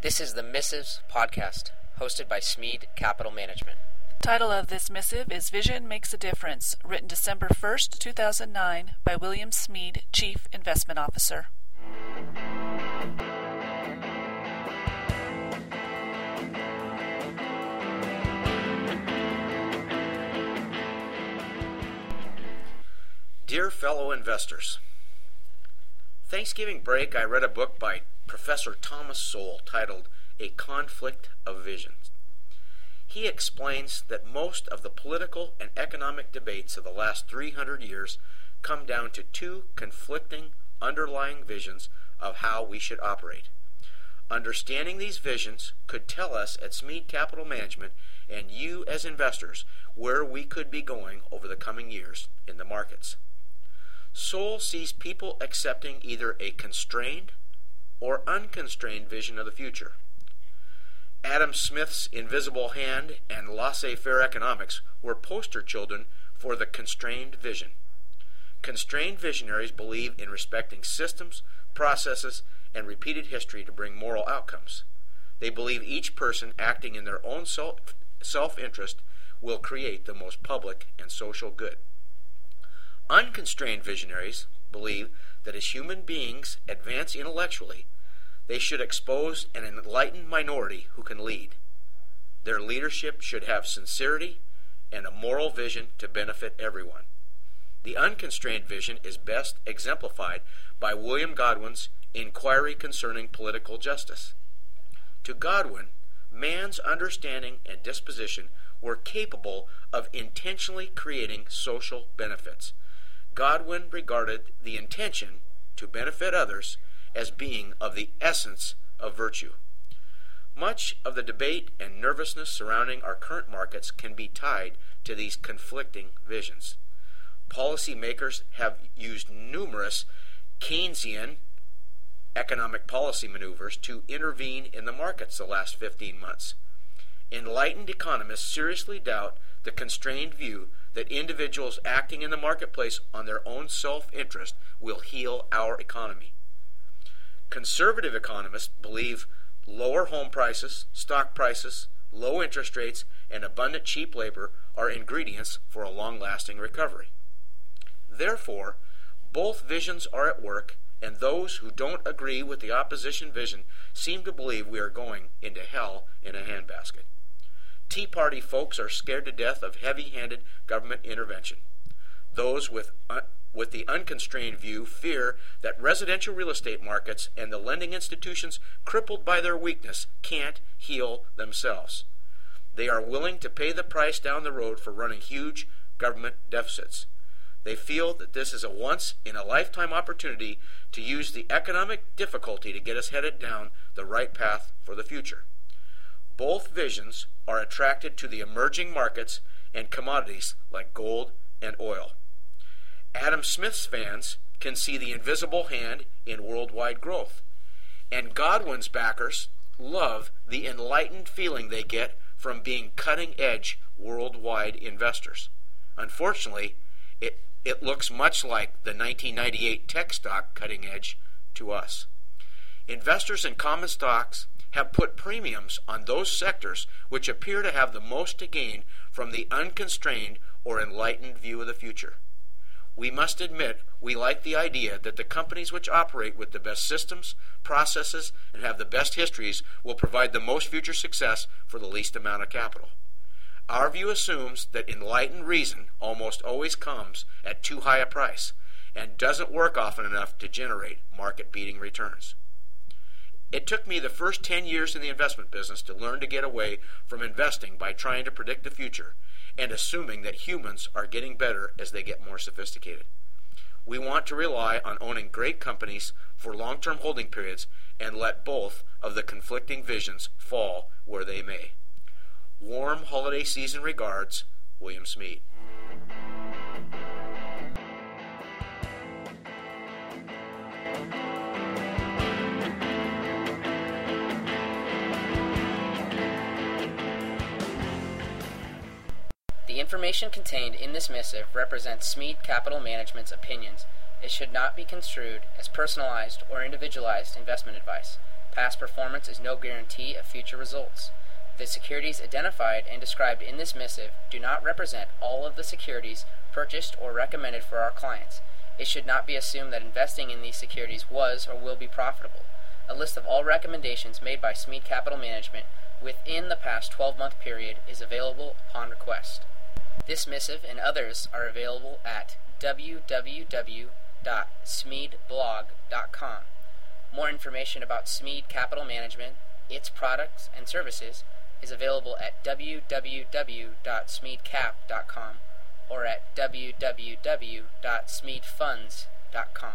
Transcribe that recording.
This is the Missives podcast, hosted by Smead Capital Management. Title of this missive is Vision Makes a Difference, written December 1st, 2009, by William Smead, Chief Investment Officer. Dear fellow investors, Thanksgiving break, I read a book by Professor Thomas Sowell titled A Conflict of Visions. He explains that most of the political and economic debates of the last 300 years come down to two conflicting underlying visions of how we should operate. Understanding these visions could tell us at Smead Capital Management and you as investors where we could be going over the coming years in the markets. Sowell sees people accepting either a constrained or unconstrained vision of the future. Adam Smith's Invisible Hand and Laissez faire economics were poster children for the constrained vision. Constrained visionaries believe in respecting systems, processes, and repeated history to bring moral outcomes. They believe each person acting in their own self interest will create the most public and social good. Unconstrained visionaries believe that as human beings advance intellectually, they should expose an enlightened minority who can lead. Their leadership should have sincerity and a moral vision to benefit everyone. The unconstrained vision is best exemplified by William Godwin's Inquiry Concerning Political Justice. To Godwin, man's understanding and disposition were capable of intentionally creating social benefits Godwin regarded the intention to benefit others as being of the essence of virtue. Much of the debate and nervousness surrounding our current markets can be tied to these conflicting visions. Policymakers have used numerous Keynesian economic policy maneuvers to intervene in the markets the last 15 months. Enlightened economists seriously doubt the constrained view that individuals acting in the marketplace on their own self interest will heal our economy. Conservative economists believe lower home prices, stock prices, low interest rates, and abundant cheap labor are ingredients for a long lasting recovery. Therefore, both visions are at work, and those who don't agree with the opposition vision seem to believe we are going into hell in a handbasket. Tea Party folks are scared to death of heavy handed government intervention. Those with, uh, with the unconstrained view fear that residential real estate markets and the lending institutions crippled by their weakness can't heal themselves. They are willing to pay the price down the road for running huge government deficits. They feel that this is a once in a lifetime opportunity to use the economic difficulty to get us headed down the right path for the future. Both visions are attracted to the emerging markets and commodities like gold and oil. Adam Smith's fans can see the invisible hand in worldwide growth. And Godwin's backers love the enlightened feeling they get from being cutting edge worldwide investors. Unfortunately, it, it looks much like the 1998 tech stock cutting edge to us. Investors in common stocks have put premiums on those sectors which appear to have the most to gain from the unconstrained or enlightened view of the future. We must admit we like the idea that the companies which operate with the best systems, processes, and have the best histories will provide the most future success for the least amount of capital. Our view assumes that enlightened reason almost always comes at too high a price and doesn't work often enough to generate market beating returns. It took me the first 10 years in the investment business to learn to get away from investing by trying to predict the future and assuming that humans are getting better as they get more sophisticated. We want to rely on owning great companies for long term holding periods and let both of the conflicting visions fall where they may. Warm holiday season regards, William Smead. The information contained in this missive represents Smead Capital Management's opinions. It should not be construed as personalized or individualized investment advice. Past performance is no guarantee of future results. The securities identified and described in this missive do not represent all of the securities purchased or recommended for our clients. It should not be assumed that investing in these securities was or will be profitable. A list of all recommendations made by Smead Capital Management within the past 12 month period is available upon request. This missive and others are available at www.smeadblog.com. More information about Smead Capital Management, its products and services is available at www.smeadcap.com or at www.smeadfunds.com.